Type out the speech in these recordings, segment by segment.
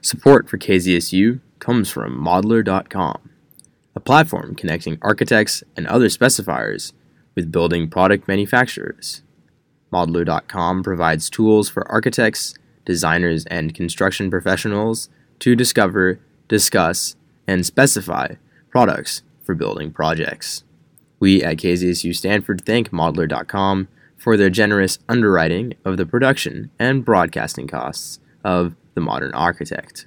Support for KZSU comes from Modlar.com, a platform connecting architects and other specifiers with building product manufacturers. Modlar.com provides tools for architects, designers, and construction professionals to discover, discuss, and specify products for building projects. We at KZSU Stanford thank Modlar.com for their generous underwriting of the production and broadcasting costs of The Modern Architect.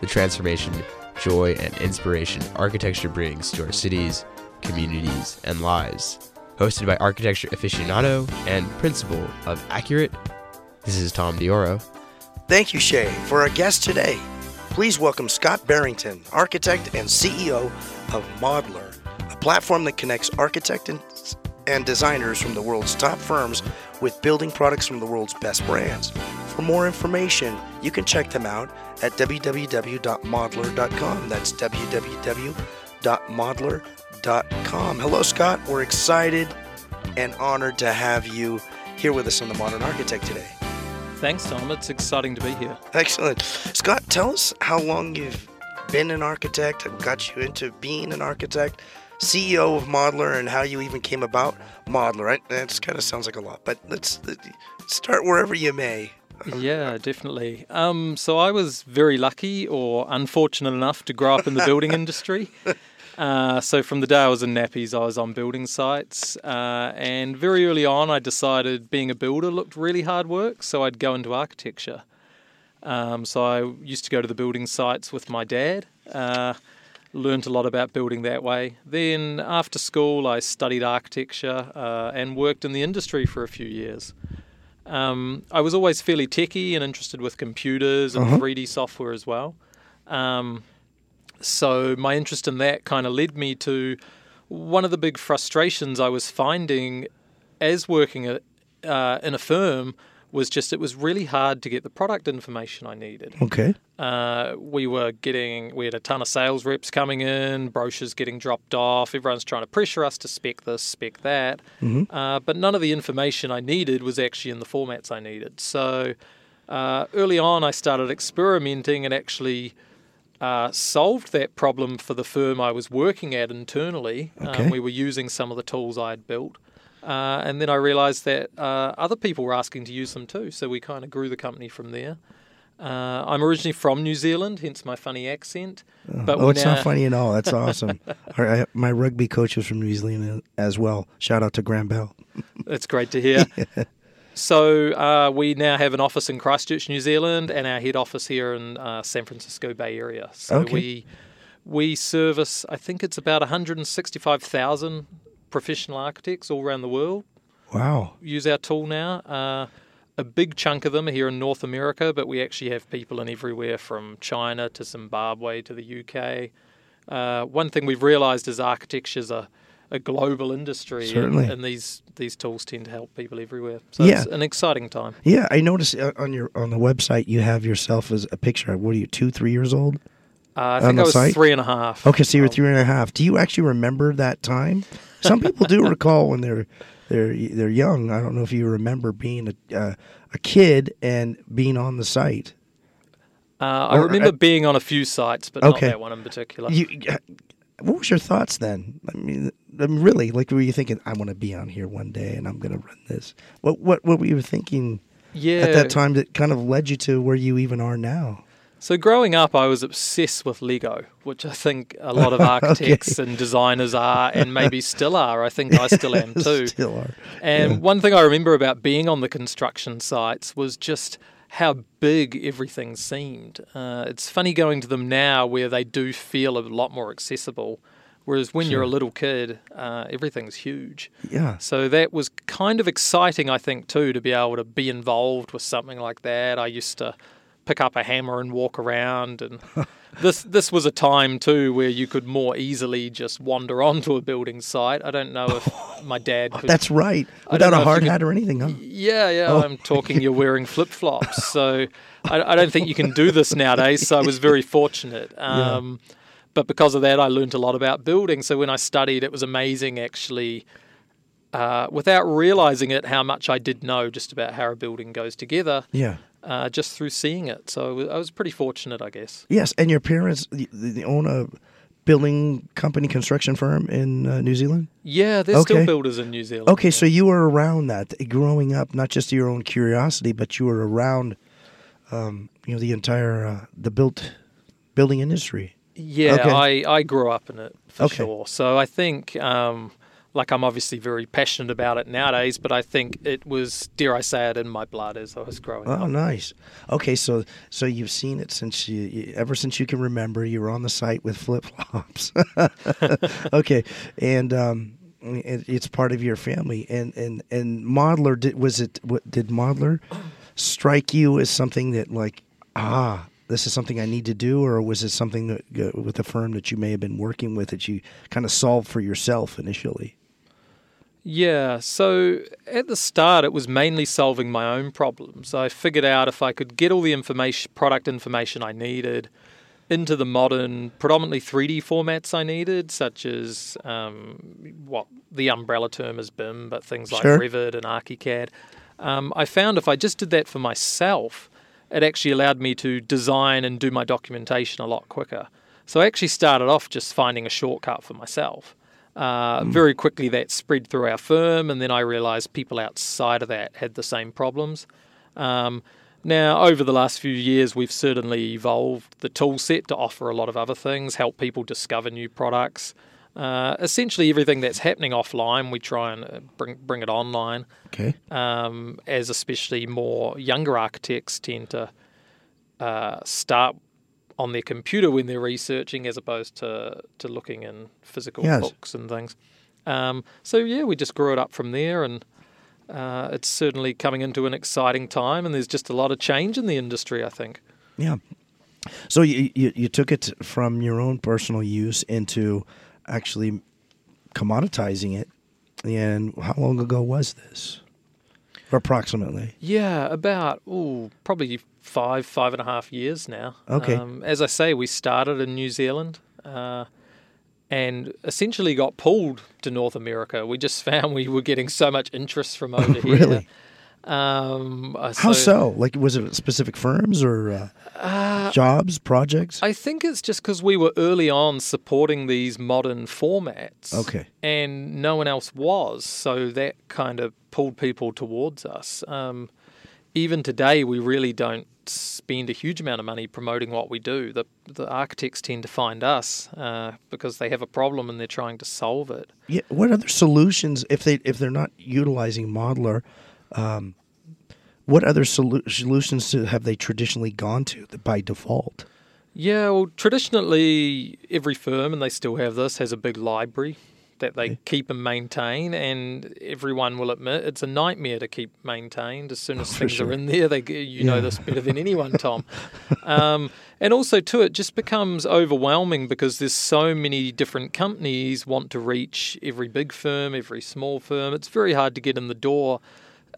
the transformation, joy, and inspiration architecture brings to our cities, communities, and lives. Hosted by architecture aficionado and principal of Accurate, this is Tom Dioro. Thank you, Shay. For our guest today, please welcome Scott Barrington, architect and CEO of Modlar, a platform that connects architects and designers from the world's top firms with building products from the world's best brands. For more information, you can check them out at www.modlar.com. That's www.modlar.com. Hello, Scott. We're excited and honored to have you here with us on the Modern Architect today. Thanks, Tom. It's exciting to be here. Excellent. Scott, tell us how long you've been an architect, what got you into being an architect, CEO of Modlar, and how you even came about Modlar. Right? That kind of sounds like a lot, but let's start wherever you may. yeah, definitely. Um, so I was very lucky or unfortunate enough to grow up in the building industry. Uh, so from the day I was in nappies, I was on building sites, uh, and very early on, I decided being a builder looked really hard work, so I'd go into architecture. Um, so I used to go to the building sites with my dad. Uh, learned a lot about building that way. Then after school, I studied architecture uh, and worked in the industry for a few years. Um, I was always fairly techy and interested with computers and uh-huh. 3D software as well. Um, so my interest in that kind of led me to one of the big frustrations I was finding as working at, uh, in a firm was just it was really hard to get the product information I needed. Okay. Uh, we were getting we had a ton of sales reps coming in, brochures getting dropped off. Everyone's trying to pressure us to spec this, spec that, mm-hmm. uh, but none of the information I needed was actually in the formats I needed. So uh, early on, I started experimenting and actually uh, solved that problem for the firm I was working at internally. Um, okay. Um, we were using some of the tools I had built. Uh, and then I realized that uh, other people were asking to use them too. So we kind of grew the company from there. Uh, I'm originally from New Zealand, hence my funny accent. Uh, but oh, it's now... not funny at all. That's awesome. I, my rugby coach was from New Zealand as well. Shout out to Graham Bell. That's great to hear. So uh, we now have an office in Christchurch, New Zealand, and our head office here in uh, San Francisco Bay Area. So okay. we we service, I think it's about 165,000 professional architects all around the world. Wow! Use our tool now. Uh, a big chunk of them are here in North America, but we actually have people in everywhere from China to Zimbabwe to the UK. Uh, one thing we've realised is architecture is a a global industry. Certainly. And, and, these these tools tend to help people everywhere. So yeah. it's an exciting time. Yeah, I noticed uh, on your on the website you have yourself as a picture. What are you, two, three years old? Uh, I think I was site? three and a half. Okay, so you were three and a half. Do you actually remember that time? Some people do recall when they're they're they're young. I don't know if you remember being a uh, a kid and being on the site. Uh, I remember uh, being on a few sites, but okay. not that one in particular. You, what was your thoughts then? I mean, I mean, really, like, were you thinking, I want to be on here one day and I'm going to run this? What, what, what were you thinking? Yeah. At that time, that kind of led you to where you even are now. So growing up, I was obsessed with Lego, which I think a lot of architects and designers are, and maybe still are. I think I still am too. Still are. And Yeah. one thing I remember about being on the construction sites was just how big everything seemed. Uh, it's funny going to them now where they do feel a lot more accessible, whereas when you're a little kid, uh, everything's huge. Yeah. So that was kind of exciting, I think, too, to be able to be involved with something like that. I used to pick up a hammer and walk around, and this this was a time too where you could more easily just wander onto a building site. I don't know if my dad could. That's right. Without a hard could- hat or anything, huh? Yeah, yeah. Oh. I'm talking. You're wearing flip flops, so I, I don't think you can do this nowadays. So I was very fortunate. Um, But because of that, I learned a lot about building. So when I studied, it was amazing actually. Uh, without realizing it, how much I did know just about how a building goes together, Yeah. Uh, just through seeing it. So I was, pretty fortunate, I guess. Yes, and your parents own a building company construction firm in uh, New Zealand. Yeah, there's Okay. still builders in New Zealand. Okay, yeah. so you were around that growing up, not just your own curiosity, but you were around, um, you know, the entire uh, the built building industry. Yeah, Okay. I, I grew up in it for Okay. sure. So I think, um, like, I'm obviously very passionate about it nowadays, but I think it was, dare I say it, in my blood as I was growing Oh, up. nice. Okay, so so you've seen it since you, you ever since you can remember. You were on the site with flip flops. okay, and um, it, it's part of your family. And and and modlar did was it? What, did modlar strike you as something that like ah this is something I need to do, or was it something that uh, with a firm that you may have been working with that you kind of solved for yourself initially? Yeah, so at the start, it was mainly solving my own problems. I figured out if I could get all the information, product information I needed into the modern, predominantly 3D formats I needed, such as um, what the umbrella term is BIM, but things like Sure. Revit and ArchiCAD. Um, I found if I just did that for myself, it actually allowed me to design and do my documentation a lot quicker. So I actually started off just finding a shortcut for myself. Uh, Very quickly, that spread through our firm, and then I realized people outside of that had the same problems. Um, now, over the last few years, we've certainly evolved the tool set to offer a lot of other things, help people discover new products. Uh, essentially, everything that's happening offline, we try and uh, bring bring it online. Okay. Um, as especially more younger architects tend to uh, start on their computer when they're researching, as opposed to to looking in physical Yes. books and things. Um, so yeah, we just grew it up from there, and uh, it's certainly coming into an exciting time. And there's just a lot of change in the industry. I think. Yeah. So you, you you took it from your own personal use into actually commoditizing it, and how long ago was this? Approximately. Yeah, about ooh, probably five, five and a half years now. Okay. Um, as I say, we started in New Zealand, uh, and essentially got pulled to North America. We just found we were getting so much interest from over here. Really? Um, uh, How so? Like, was it specific firms or uh, Uh, jobs, projects? I think it's just because we were early on supporting these modern formats. Okay. And no one else was. So that kind of pulled people towards us. Um, even today, we really don't spend a huge amount of money promoting what we do. The, the architects tend to find us uh, because they have a problem and they're trying to solve it. Yeah. What other solutions, if they if they're not utilizing Modlar, um, what other solu- solutions have they traditionally gone to by default? Yeah, well, traditionally, every firm, and they still have this, has a big library that they Okay. keep and maintain, and everyone will admit it's a nightmare to keep maintained. As soon as for things sure. are in there, they you Yeah. know this better than anyone, Tom. um, and also, too, it just becomes overwhelming because there's so many different companies want to reach every big firm, every small firm. It's very hard to get in the door,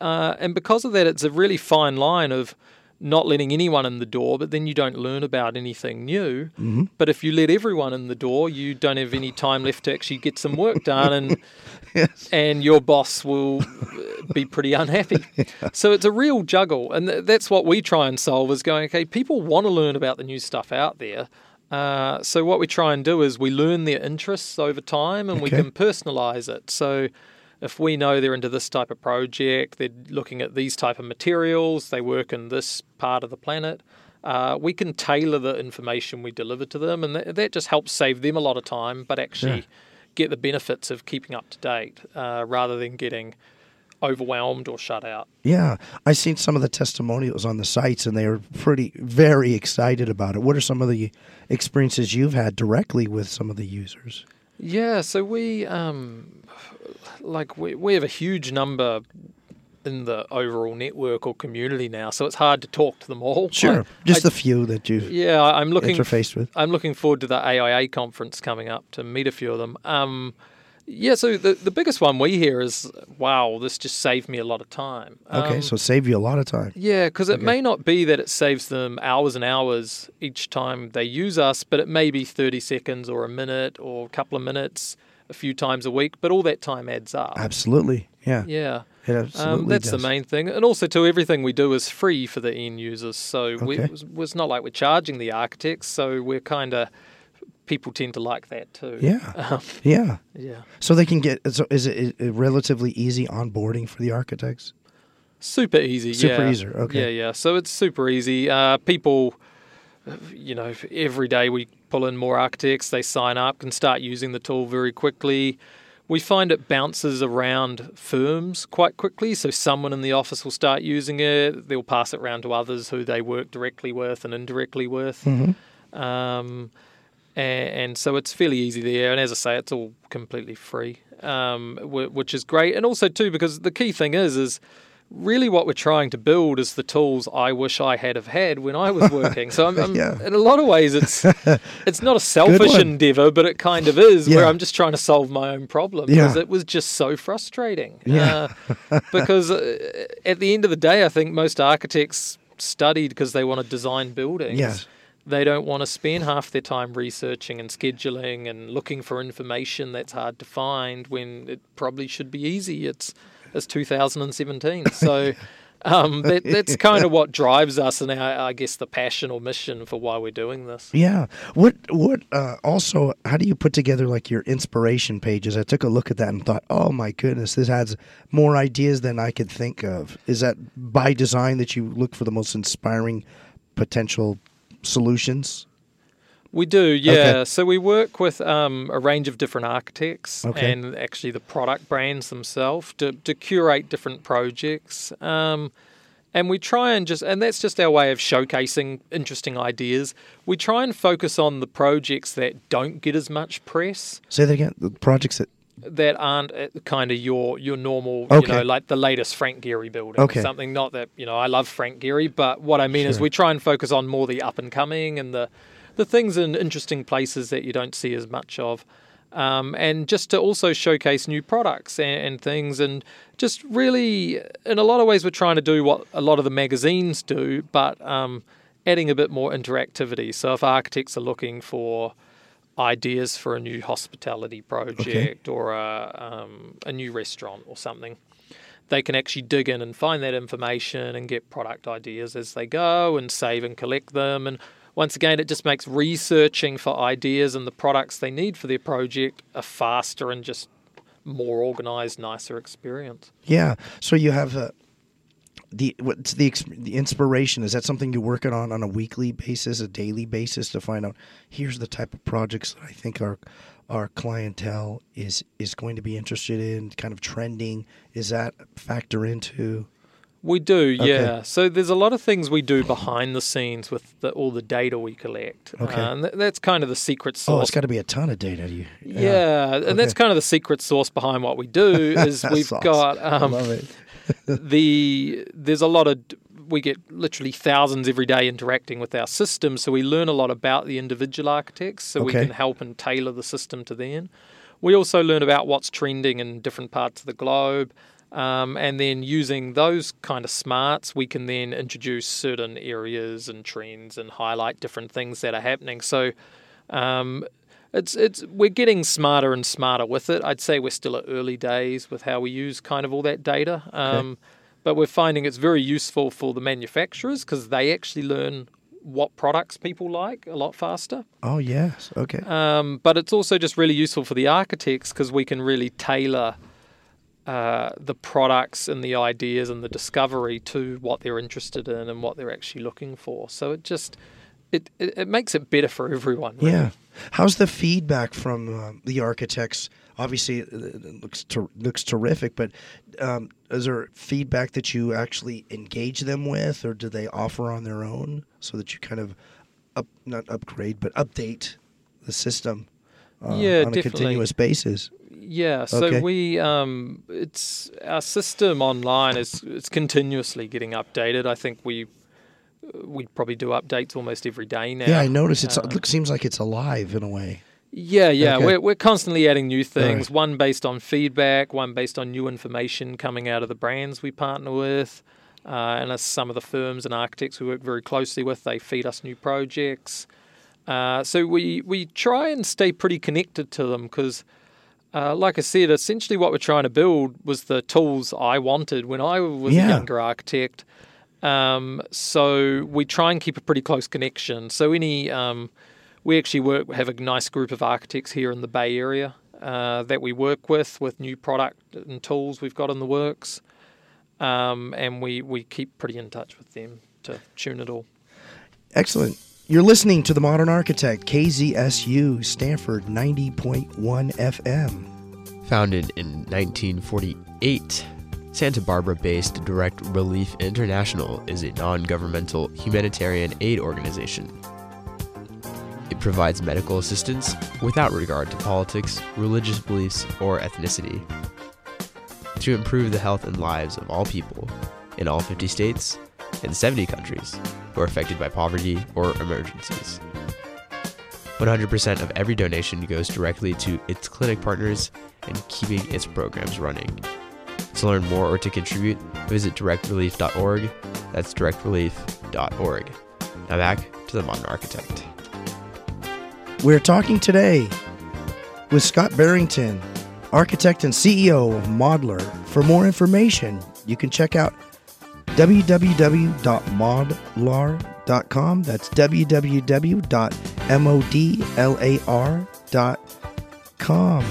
uh, and because of that, it's a really fine line of not letting anyone in the door, but then you don't learn about anything new. Mm-hmm. But if you let everyone in the door, you don't have any time left to actually get some work done, and Yes. and your boss will uh, be pretty unhappy. So it's a real juggle, and th- that's what we try and solve: is going, okay, people want to learn about the new stuff out there. Uh, so what we try and do is we learn their interests over time, and we can personalize it. So if we know they're into this type of project, they're looking at these type of materials, they work in this part of the planet, uh, we can tailor the information we deliver to them, and that, that just helps save them a lot of time, but actually Yeah. get the benefits of keeping up to date uh, rather than getting overwhelmed or shut out. Yeah, I seen some of the testimonials on the sites, and they were pretty, very excited about it. What are some of the experiences you've had directly with some of the users? Yeah, so we um, like we we have a huge number in the overall network or community now, so it's hard to talk to them all. Sure, I- just I- the few that you've yeah, I'm looking interfaced with. I'm looking forward to the AIA conference coming up to meet a few of them. Um, yeah, so the the biggest one we hear is, "Wow, this just saved me a lot of time." Okay, Um, so save you a lot of time. yeah, because it Okay. may not be that it saves them hours and hours each time they use us, but it may be 30 seconds or a minute or a couple of minutes a few times a week, but all that time adds up. Absolutely, yeah, Yeah. it absolutely Um, that's does. the main thing. And also, too, everything we do is free for the end users. So we, Okay. it was, was not like we're charging the architects. So we're kind of, people tend to like that too. Yeah, Um, yeah. yeah. So they can get. So is it, it relatively easy onboarding for the architects? Super easy. Super yeah. easy, okay. Yeah, yeah. So it's super easy. Uh, people, you know, every day we pull in more architects. They sign up, can start using the tool very quickly. We find it bounces around firms quite quickly. So someone in the office will start using it. They'll pass it around to others who they work directly with and indirectly with. Um, and, and so it's fairly easy there. And as I say, it's all completely free, um, which is great. And also too, because the key thing is, is really what we're trying to build is the tools I wish I had have had when I was working. So I'm, I'm, Yeah. in a lot of ways, it's it's not a selfish endeavor, but it kind of is, where I'm just trying to solve my own problem Yeah. because it was just so frustrating. Yeah. Uh, because uh, at the end of the day, I think most architects studied because they want to design buildings Yeah. They don't want to spend half their time researching and scheduling and looking for information that's hard to find when it probably should be easy. It's it's 2017, so um, that that's kind of what drives us and our, I guess the passion or mission for why we're doing this. Yeah. What? What? Uh, also, how do you put together like your inspiration pages? I took a look at that and thought, oh my goodness, this has more ideas than I could think of. Is that by design that you look for the most inspiring potential solutions? We do, yeah. Okay. So we work with um, a range of different architects Okay. and actually the product brands themselves to, to curate different projects. Um, and we try and just, and that's just our way of showcasing interesting ideas. We try and focus on the projects that don't get as much press, Say that again. The projects that. That aren't kind of your your normal, Okay. you know, like the latest Frank Gehry building. Okay. Something. Not that you know I love Frank Gehry, but what I mean is we try and focus on more the up and coming and the the things in interesting places that you don't see as much of. Um, and just to also showcase new products and, and things, and just really, in a lot of ways, we're trying to do what a lot of the magazines do, but um, adding a bit more interactivity. So, if architects are looking for ideas for a new hospitality project or a, um, a new restaurant or something, they can actually dig in and find that information and get product ideas as they go and save and collect them. And once again, it just makes researching for ideas and the products they need for their project a faster and just more organized, nicer experience. Yeah. So you have uh, the what's the the inspiration? Is that something you're working on on a weekly basis, a daily basis to find out here's the type of projects that I think our our clientele is is going to be interested in, kind of trending? Is that factor into? We do, Okay. yeah. So there's a lot of things we do behind the scenes with the, all the data we collect. Okay. Uh, and th- that's kind of the secret source. Oh, sauce it's got to be a ton of data. You, Yeah, and that's kind of the secret sauce behind what we do is we've Sauce. got I um, love it. the there's a lot of we get literally thousands every day interacting with our system, so we learn a lot about the individual architects, so we can help and tailor the system to them. We also learn about what's trending in different parts of the globe. Um, and then using those kind of smarts, we can then introduce certain areas and trends and highlight different things that are happening. So um, it's it's we're getting smarter and smarter with it. I'd say we're still at early days with how we use kind of all that data, um, but we're finding it's very useful for the manufacturers because they actually learn what products people like a lot faster. Oh yes. Okay. Um, but it's also just really useful for the architects because we can really tailor uh, the products and the ideas and the discovery to what they're interested in and what they're actually looking for. So it just it it, it makes it better for everyone. Really. Yeah. How's the feedback from uh, the architects? Obviously, it looks ter- looks terrific, but um, is there feedback that you actually engage them with, or do they offer on their own so that you kind of up not upgrade but update the system uh, Yeah, on a continuous basis? Yeah, so Okay. we um, it's our system online is it's continuously getting updated. I think we we probably do updates almost every day now. Yeah, I notice it's, Uh, it looks, seems like it's alive in a way. Yeah, yeah, Okay. we're we're constantly adding new things. right. One based on feedback, one based on new information coming out of the brands we partner with, uh, and as some of the firms and architects we work very closely with, they feed us new projects. Uh, so we we try and stay pretty connected to them because. Uh, like I said, essentially what we're trying to build was the tools I wanted when I was Yeah. a younger architect. Um, so we try and keep a pretty close connection. So any um, we actually work have a nice group of architects here in the Bay Area uh, that we work with with new product and tools we've got in the works, um, and we we keep pretty in touch with them to tune it all. Excellent. You're listening to The Modern Architect, KZSU, Stanford 90.1 FM. Founded in 1948, Santa Barbara based Direct Relief International is a non governmental humanitarian aid organization. It provides medical assistance without regard to politics, religious beliefs, or ethnicity to improve the health and lives of all people in all 50 states and 70 countries who are affected by poverty or emergencies. 100% of every donation goes directly to its clinic partners and keeping its programs running. To learn more or to contribute, visit directrelief.org. That's directrelief.org. Now back to the modern architect. We're talking today with Scott Barrington, architect and CEO of Modlar. For more information, you can check out www.modlar.com. That's www.modlar.com.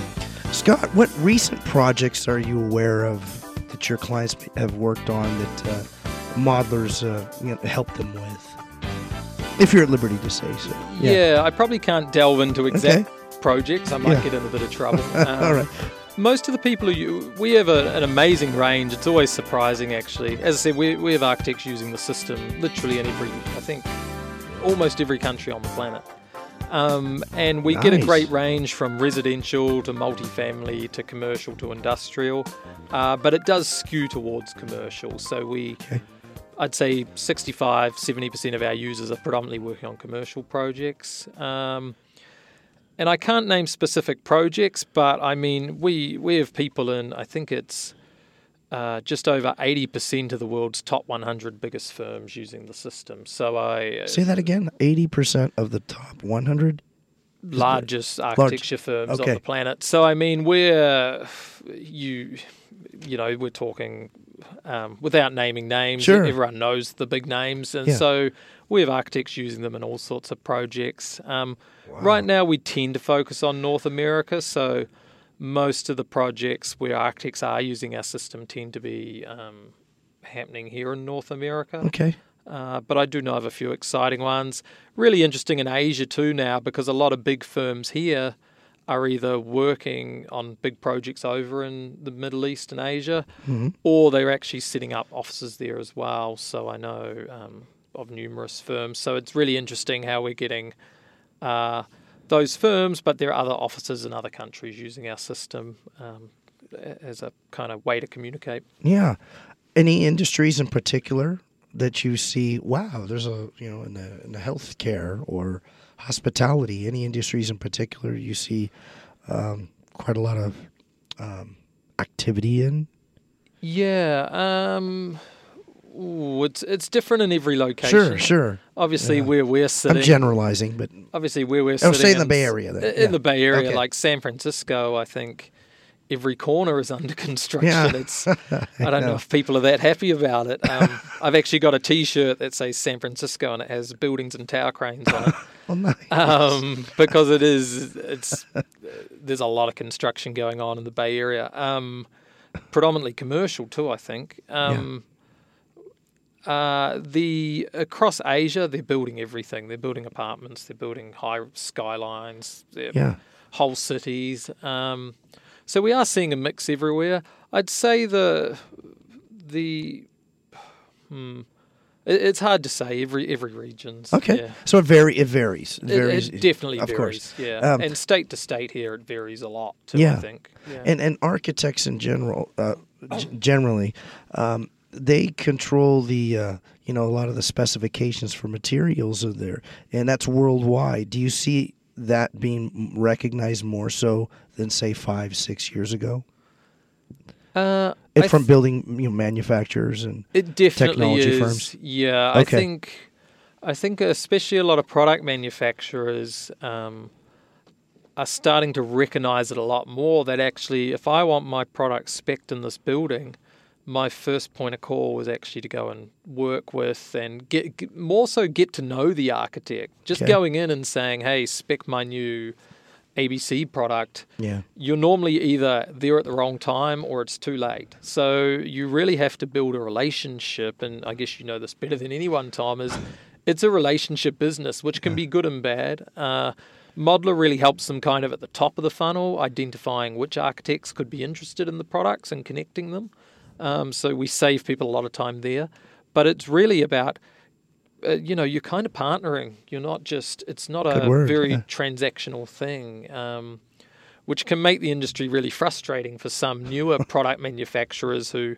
Scott, what recent projects are you aware of that your clients have worked on that uh, Modlars uh, you know, help them with? If you're at liberty to say so. Yeah, I probably can't delve into exact projects. I might Yeah. get in a bit of trouble. Um, All right. Most of the people who you, we have a, an amazing range. It's always surprising, actually. As I said, we, we have architects using the system literally in every, I think, almost every country on the planet. Um, and we get a great range from residential to multifamily to commercial to industrial, uh, but it does skew towards commercial. So we, Okay. I'd say 65, 70% of our users are predominantly working on commercial projects. Um, and I can't name specific projects, but I mean, we, we have people in, I think it's uh, just over 80% of the world's top 100 biggest firms using the system. So I, Say that again. Eighty percent of the top one hundred. largest architecture firms Okay. on the planet. So I mean, we're you, you know, we're talking um, without naming names. Sure. Everyone knows the big names, and Yeah. so we have architects using them in all sorts of projects. Um, Right now, we tend to focus on North America, so most of the projects where architects are using our system tend to be um, happening here in North America. Okay. Uh, but I do know of a few exciting ones. Really interesting in Asia too now because a lot of big firms here are either working on big projects over in the Middle East and Asia, or they're actually setting up offices there as well. So I know um, of numerous firms. So it's really interesting how we're getting uh, those firms, but there are other offices in other countries using our system um, as a kind of way to communicate. Yeah. Any industries in particular that you see? Wow, there's a you know in the in the healthcare or hospitality. Any industries in particular you see um, quite a lot of um, activity in? Yeah, um, ooh, it's it's different in every location. Sure, sure. Obviously, Yeah. where we're sitting. I'm generalizing, but obviously where we're Oh, sitting, say in the Bay Area then, In yeah. the Bay Area, Okay. like San Francisco, I think every corner is under construction. Yeah. It's I don't know. if people are that happy about it. Um, I've actually got a T-shirt that says San Francisco and it has buildings and tower cranes on it. well, nice. um, because it is it's there's a lot of construction going on in the Bay Area. Um, predominantly commercial too. I think. Um, uh, the across Asia, they're building everything. They're building apartments. They're building high skylines. Yeah. whole cities. Um, so we are seeing a mix everywhere. I'd say the the hmm, it, it's hard to say. Every every region's Okay. Yeah. So it vary. It varies. It It, varies. it definitely of varies, course. yeah. Um, and state to state here, it varies a lot too. Yeah. I think. Yeah. and and architects in general, uh, g- generally, um, they control the uh, you know a lot of the specifications for materials are there, and that's worldwide. Do you see that being recognized more so than say five, six years ago? uh, And from th- building you know manufacturers and It definitely technology is. firms? Yeah, I think, I think especially a lot of product manufacturers um, are starting to recognise it a lot more. That actually, if I want my product specced in this building, my first point of call was actually to go and work with and get, get more so get to know the architect. Just Okay. going in and saying, "Hey, spec my new." ABC product, yeah, you're normally either there at the wrong time or it's too late. So you really have to build a relationship, and I guess you know this better than anyone, Tom. Is it's a relationship business, which can be good and bad. Uh, Modlar really helps them kind of at the top of the funnel, identifying which architects could be interested in the products and connecting them. Um, so we save people a lot of time there. But it's really about uh, you know, you're kind of partnering. You're not just. It's not Good a word, very yeah. transactional thing, um, which can make the industry really frustrating for some newer product manufacturers who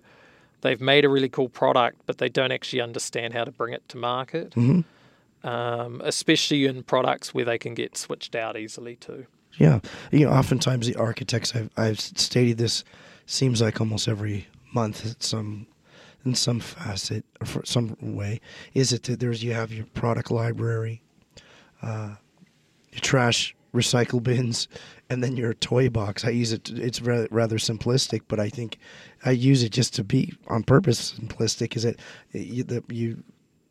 they've made a really cool product, but they don't actually understand how to bring it to market. Mhm. Um, especially in products where they can get switched out easily too. yeah. You know, oftentimes the architects I've I've stated this seems like almost every month at some in some facet or some way is it that there's you have your product library, uh, your trash recycle bins, and then your toy box. I use it. It's rather, rather simplistic, but I think I use it just to be on purpose simplistic. Is that you, that you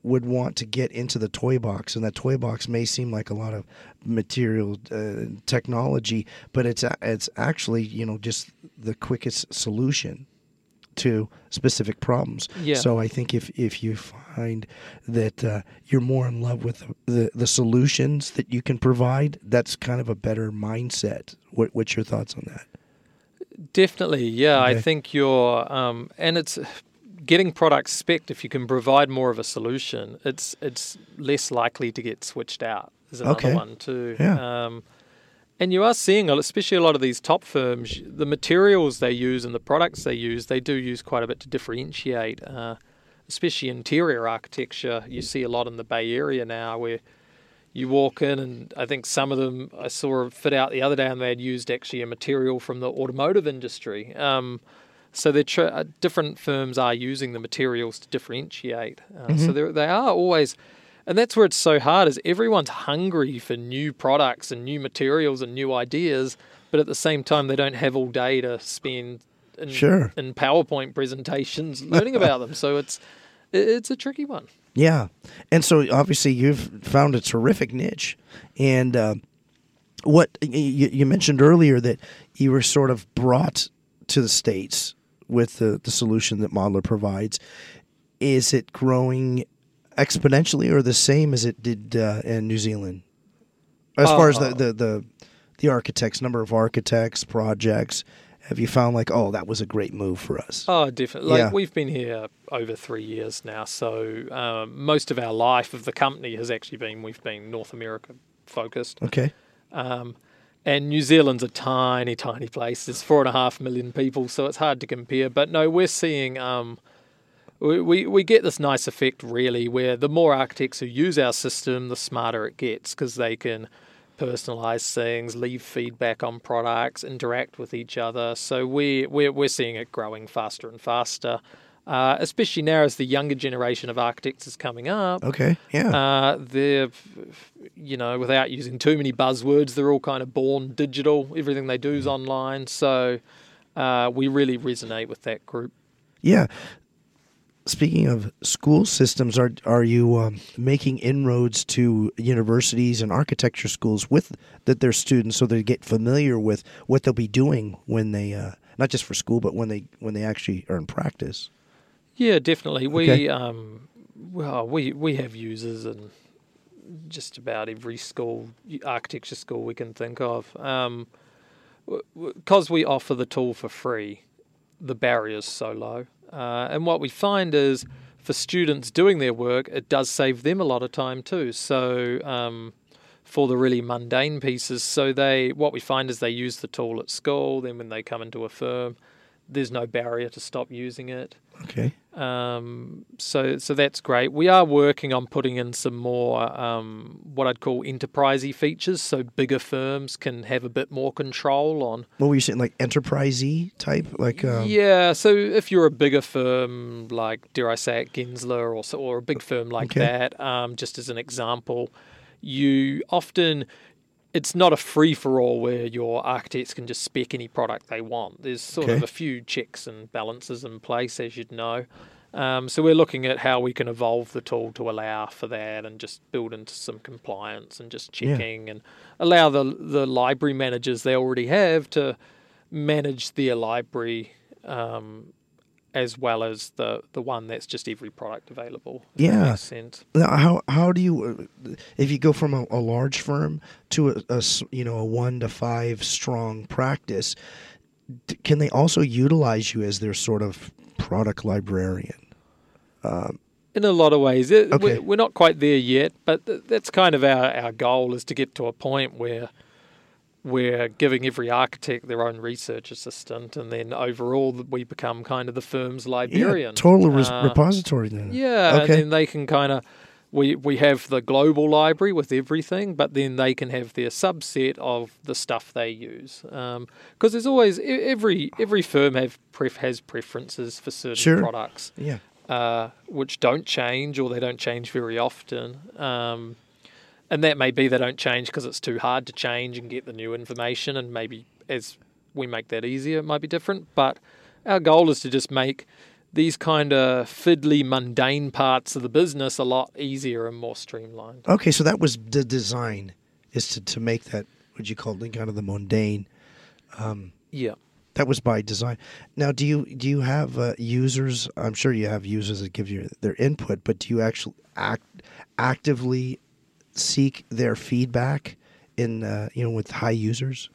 would want to get into the toy box, and that toy box may seem like a lot of material uh, technology, but it's it's actually you know just the quickest solution to specific problems. Yeah. So I think if if you find that uh, you're more in love with the the solutions that you can provide, that's kind of a better mindset. What, what's your thoughts on that? Definitely, yeah. I think you're, um, and it's getting products spec. If you can provide more of a solution, it's it's less likely to get switched out. Is another Okay. one too. Yeah. Um, and you are seeing, especially a lot of these top firms, the materials they use and the products they use, they do use quite a bit to differentiate. Uh, especially interior architecture, you see a lot in the Bay Area now, where you walk in and I think some of them I saw fit out the other day and they had used actually a material from the automotive industry. Um, so they're tr- uh, different firms are using the materials to differentiate. Uh, So they're- they are always, and that's where it's so hard. Is everyone's hungry for new products and new materials and new ideas, but at the same time they don't have all day to spend in, Sure. in PowerPoint presentations learning about them. So it's it's a tricky one. Yeah, and so obviously you've found a terrific niche, and uh, what you, you mentioned earlier that you were sort of brought to the states with the, the solution that Modlar provides. Is it growing exponentially or the same as it did uh, in New Zealand? As far as the, Uh, the, the the architects, number of architects, projects, have you found like, oh, that was a great move for us? Oh, definitely. Like Yeah. we've been here over three years now, so um, most of our life of the company has actually been we've been North America focused. Okay, Um, and New Zealand's a tiny, tiny place. There's four and a half million people, so it's hard to compare. But no, we're seeing um, we, we we get this nice effect really, where the more architects who use our system, the smarter it gets because they can personalize things, leave feedback on products, interact with each other. So we we're we're seeing it growing faster and faster. Uh, especially now as the younger generation of architects is coming up, okay, yeah, uh, they're, you know, without using too many buzzwords, they're all kind of born digital. Everything they do is online. So uh, we really resonate with that group. Yeah. Speaking of school systems, are are you um, making inroads to universities and architecture schools with that their students so they get familiar with what they'll be doing when they uh, not just for school, but when they when they actually are in practice. Yeah, definitely. We Okay. um, well, we we have users in just about every school, architecture school we can think of. Um, because we offer the tool for free, the barrier's so low. Uh, and what we find is for students doing their work, it does save them a lot of time too. So um, for the really mundane pieces, so they what we find is they use the tool at school. Then when they come into a firm, there's no barrier to stop using it. Okay. Um, so so that's great. We are working on putting in some more um, what I'd call enterprisey features, so bigger firms can have a bit more control on. What were you saying? Like enterprisey type? Like um, yeah, so if you're a bigger firm, like dare I say it, Gensler, or or a big firm like Okay. that, um, just as an example, you often it's not a free for all where your architects can just spec any product they want. There's sort of a few checks and balances in place, as you'd know. Um, so we're looking at how we can evolve the tool to allow for that, and just build into some compliance and just Yeah. checking, and allow the the library managers they already have to manage their library um, as well as the the one that's just every product available. Yeah. how how do you if you go from a, a large firm to a, a you know a one to five strong practice, can they also utilize you as their sort of product librarian? Um, In a lot of ways, it, Okay. we're, we're not quite there yet, but th- that's kind of our, our goal is to get to a point where we're giving every architect their own research assistant, and then overall we become kind of the firm's librarian. Yeah, total res- Uh, repository then. Yeah, and Okay. then they can kind of we we have the global library with everything, but then they can have their subset of the stuff they use. Because there's always every every firm have pref- has preferences for certain Sure. products, Yeah. uh, which don't change or they don't change very often. Um, and that may be they don't change because it's too hard to change and get the new information, and maybe as we make that easier, it might be different. But our goal is to just make these kind of fiddly, mundane parts of the business a lot easier and more streamlined. Okay, so that was the design is to, to make that what you call kind of the mundane. Yeah. That was by design. Now, do you do you have uh, users? I'm sure you have users that give you their input, but do you actually act actively seek their feedback in uh, you know with high users?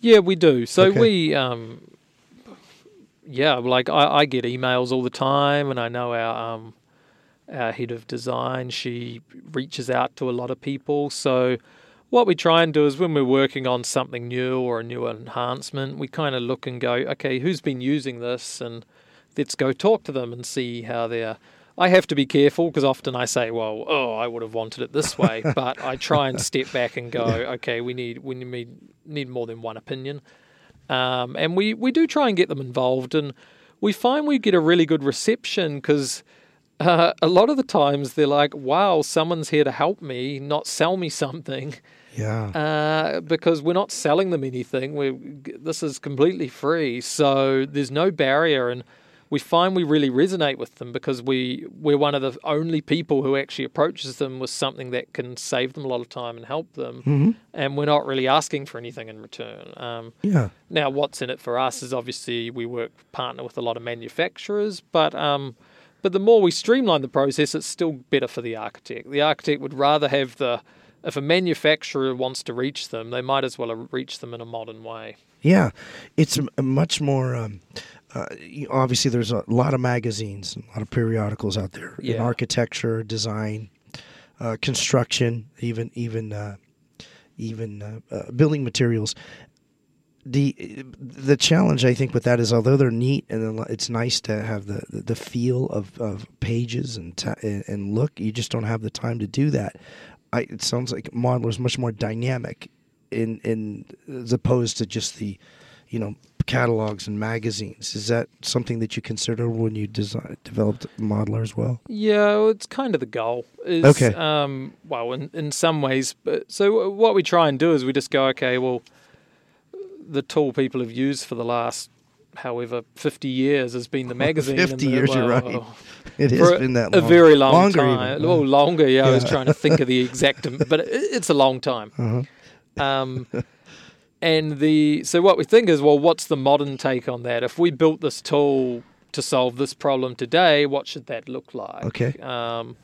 Yeah, we do. So Okay. we, um, yeah, like I, I get emails all the time, and I know our um, our head of design. She reaches out to a lot of people. So what we try and do is when we're working on something new or a new enhancement, we kind of look and go, okay, who's been using this, and let's go talk to them and see how they're. I have to be careful because often I say, "Well, oh, I would have wanted it this way," but I try and step back and go, "Okay, we need we need need more than one opinion." um, and we, we do try and get them involved and we find we get a really good reception because uh, a lot of the times they're like wow someone's here to help me not sell me something Yeah. uh, because we're not selling them anything we this is completely free so there's no barrier and we find we really resonate with them because we we're one of the only people who actually approaches them with something that can save them a lot of time and help them hmm and we're not really asking for anything in return um, Yeah. now, what's in it for us is obviously we work partner with a lot of manufacturers, but um, but the more we streamline the process, it's still better for the architect. The architect would rather have the if a manufacturer wants to reach them, they might as well reach them in a modern way. Yeah, it's much more. Um, uh, obviously, there's a lot of magazines, a lot of periodicals out there in architecture, design, uh, construction, even even uh, even uh, uh, building materials. The the challenge I think with that is although they're neat and it's nice to have the, the, feel of, of pages and, and and look, you just don't have the time to do that. I, it sounds like Modlar is much more dynamic in in as opposed to just the you know catalogs and magazines. Is that something that you consider when you design developed Modlar as well? Yeah, well, it's kind of the goal. Is, Okay. Um, well, in, in some ways, but so what we try and do is we just go, okay, well, the tool people have used for the last however 50 years has been the magazine. 50 the- years, you're well, right. It has been that long. a very long Longer time. even. Well, longer. Yeah, I was trying to think of the exact, but it, it's a long time. Uh-huh. Um, and the so what we think is, well, what's the modern take on that? If we built this tool to solve this problem today, what should that look like? Okay. Um,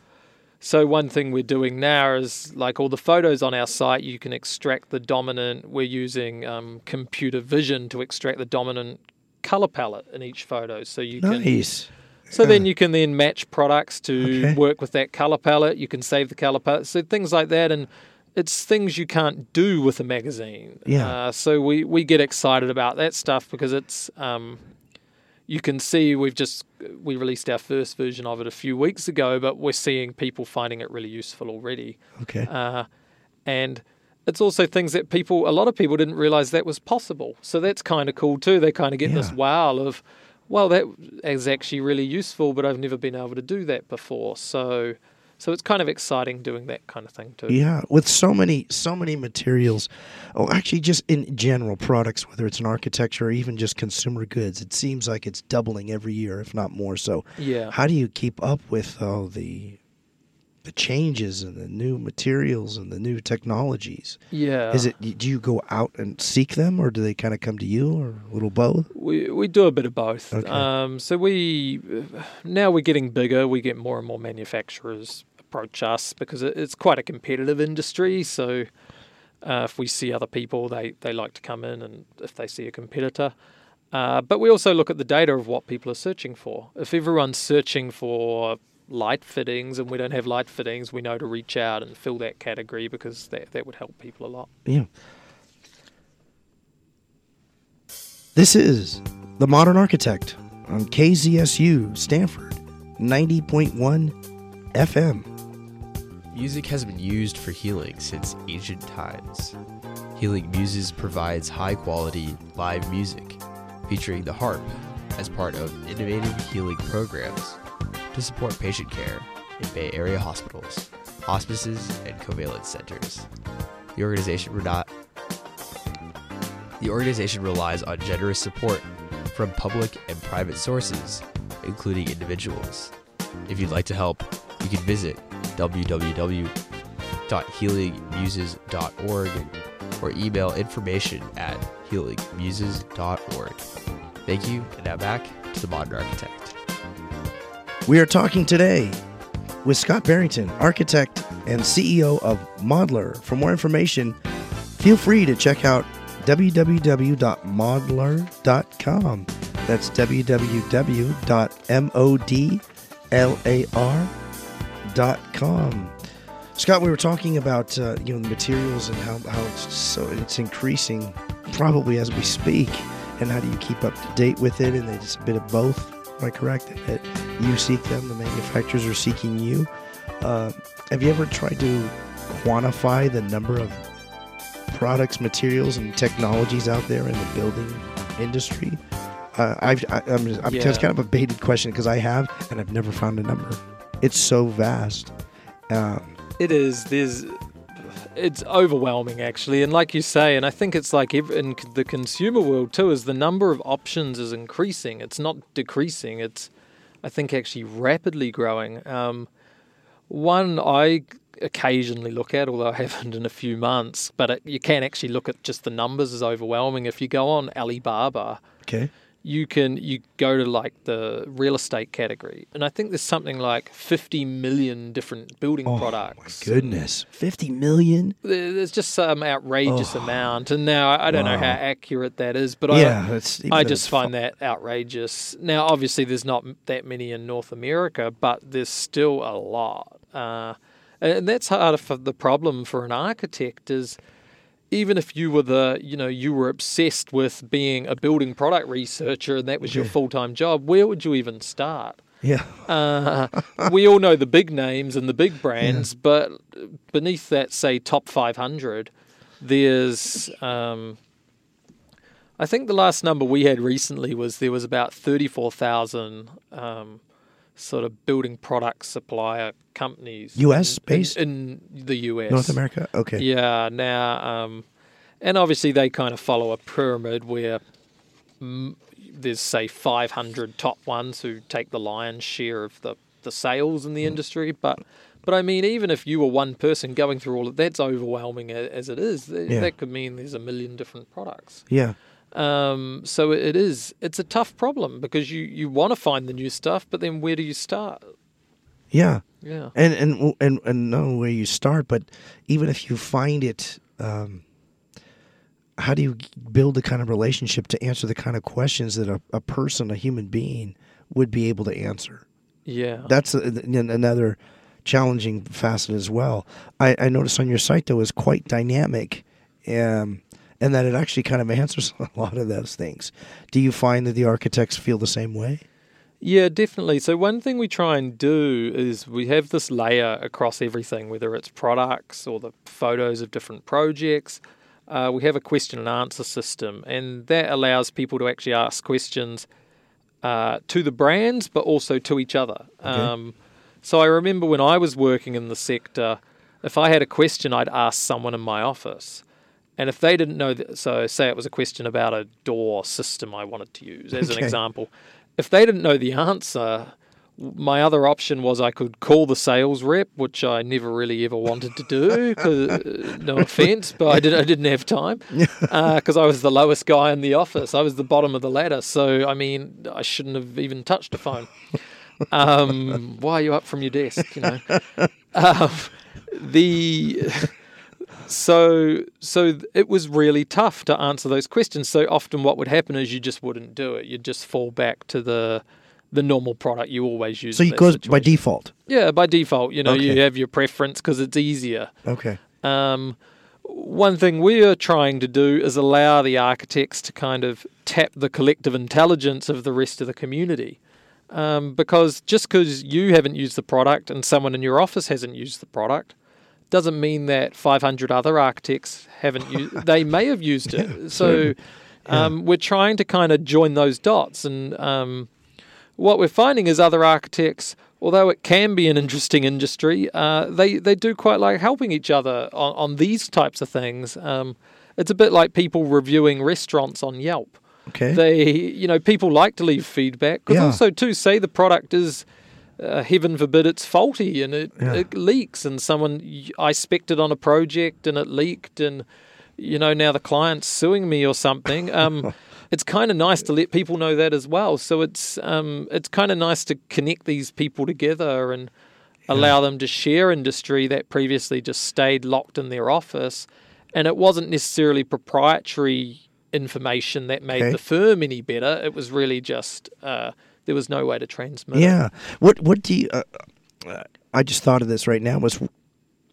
so one thing we're doing now is like all the photos on our site, you can extract the dominant. We're using um, computer vision to extract the dominant color palette in each photo, so you can. Nice. So then you can then match products to Okay. work with that color palette. You can save the color palette, so things like that, and it's things you can't do with a magazine. Yeah. Uh, so we we get excited about that stuff because it's um, you can see we've just we released our first version of it a few weeks ago, but we're seeing people finding it really useful already. Okay. Uh, and it's also things that people, a lot of people didn't realize that was possible. So that's kind of cool too. They kind of get this wow of, well, that is actually really useful, but I've never been able to do that before. So, so it's kind of exciting doing that kind of thing too. Yeah, with so many so many materials, oh, actually, just in general products, whether it's an architecture or even just consumer goods, it seems like it's doubling every year, if not more. So, Yeah. how do you keep up with all the the changes and the new materials and the new technologies? Yeah. Is it do you go out and seek them, or do they kind of come to you, or a little both? We we do a bit of both. Okay. Um, so we now we're getting bigger. We get more and more manufacturers approach us because it's quite a competitive industry. So uh, if we see other people, they they like to come in, and if they see a competitor. Uh, but we also look at the data of what people are searching for. If everyone's searching for light fittings and we don't have light fittings, we know to reach out and fill that category because that, that would help people a lot. Yeah. This is The Modern Architect on KZSU Stanford 90.1 FM. Music has been used for healing since ancient times. Healing Muses provides high quality live music featuring the harp as part of innovative healing programs to support patient care in Bay Area hospitals, hospices, and covalent centers. The organization rena- the organization relies on generous support from public and private sources, including individuals. If you'd like to help, you can visit www.healingmuses.org or email information at healingmuses.org. Thank you, and now back to the modern architect. We are talking today with Scott Barrington, architect and CEO of Modlar. For more information, feel free to check out www.modlar.com. That's www.modlar.com. Scott, we were talking about uh, you know the materials and how, how it's so it's increasing probably as we speak, and how do you keep up to date with it? And it's a bit of both. Am I correct? That you seek them, the manufacturers are seeking you. Uh, have you ever tried to quantify the number of products, materials, and technologies out there in the building industry? Uh, I've, I, I'm, just, I'm Yeah. it's kind of a baited question because I have, and I've never found a number. It's so vast. Um, It is. There's. It's overwhelming, actually, and like you say, and I think it's like in the consumer world too. Is the number of options is increasing? It's not decreasing. It's, I think, actually rapidly growing. Um, one I occasionally look at, although I haven't in a few months, but it, you can actually look at just the numbers is overwhelming. If you go on Alibaba, okay. You can you go to like the real estate category, and I think there's something like 50 million different building Oh, products. My goodness. 50 million? There's just some outrageous Oh. amount, and now I I don't know how accurate that is, but yeah. That's, I, I just find that outrageous. Now, obviously, there's not that many in North America, but there's still a lot, uh, and that's part of the problem for an architect is even if you were the you know you were obsessed with being a building product researcher and that was your Yeah. full time job, where would you even start? Yeah. Uh, we all know the big names and the big brands, but beneath that, say top 500, there's. Um, I think the last number we had recently was there was about 34,000 um, sort of building product supplier companies. US in- in- based? in, the US. North America? Okay. Yeah. Now, um, and obviously they kind of follow a pyramid where mm, there's say 500 top ones who take the lion's share of the the sales in the industry. But but I mean, even if you were one person going through all of that's overwhelming as it is. Yeah. That could mean there's a million different products. Yeah. Um, so it is. It's a tough problem because you you want to find the new stuff, but then where do you start? Yeah. Yeah. And and and and not only where you start, but even if you find it, um, how do you build the kind of relationship to answer the kind of questions that a, a person, a human being, would be able to answer? Yeah. That's a, an- another challenging facet as well. I, I noticed on your site though is quite dynamic, um, and that it actually kind of answers a lot of those things. Do you find that the architects feel the same way? Yeah, definitely. So one thing we try and do is we have this layer across everything, whether it's products or the photos of different projects. Uh, we have a question and answer system, and that allows people to actually ask questions uh, to the brands, but also to each other. Um, so I remember when I was working in the sector, if I had a question, I'd ask someone in my office. And if they didn't know, that, so say it was a question about a door system I wanted to use as Okay. an example, if they didn't know the answer, my other option was I could call the sales rep, which I never really ever wanted to do. uh, no offense, but I, did, I didn't have time because I was the lowest guy in the office. I was the bottom of the ladder. So, I mean, I shouldn't have even touched a phone. Um, why are you up from your desk? You know, um, the so so it was really tough to answer those questions. So often, what would happen is you just wouldn't do it. You'd just fall back to the the normal product you always use. So it that goes by default. Yeah, by default, you know, Okay. you have your preference because it's easier. Okay. Um, one thing we're trying to do is allow the architects to kind of tap the collective intelligence of the rest of the community. Um, because just because you haven't used the product and someone in your office hasn't used the product doesn't mean that 500 other architects haven't used they may have used it so um, we're trying to kind of join those dots and um, what we're finding is other architects, although it can be an interesting industry, uh, they they do quite like helping each other on, on these types of things. Um, it's a bit like people reviewing restaurants on Yelp. Okay. They, you know, people like to leave feedback because Yeah. also too say the product is. Uh, heaven forbid it's faulty and it, Yeah. it leaks and someone I spec'd it on a project and it leaked and you know now the client's suing me or something. Um, it's kind of nice to let people know that as well. So it's um, it's kind of nice to connect these people together and allow them to share industry that previously just stayed locked in their office, and it wasn't necessarily proprietary information that made Okay. the firm any better. It was really just uh, there was no way to transmit. it. Yeah. What What do you? Uh, uh, I just thought of this right now. Was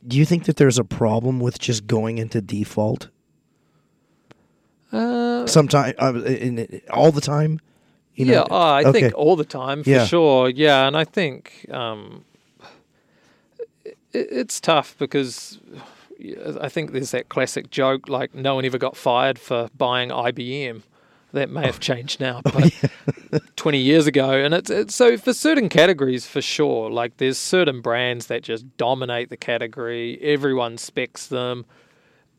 do you think that there's a problem with just going into default Uh, sometime uh, all the time? You know? yeah, oh, I okay. think all the time for Yeah. sure. Yeah, and I think um, it, it's tough because I think there's that classic joke like no one ever got fired for buying IBM. That may have changed now, oh, but 20 years ago, and it's, it's so for certain categories for sure. Like there's certain brands that just dominate the category. Everyone specs them.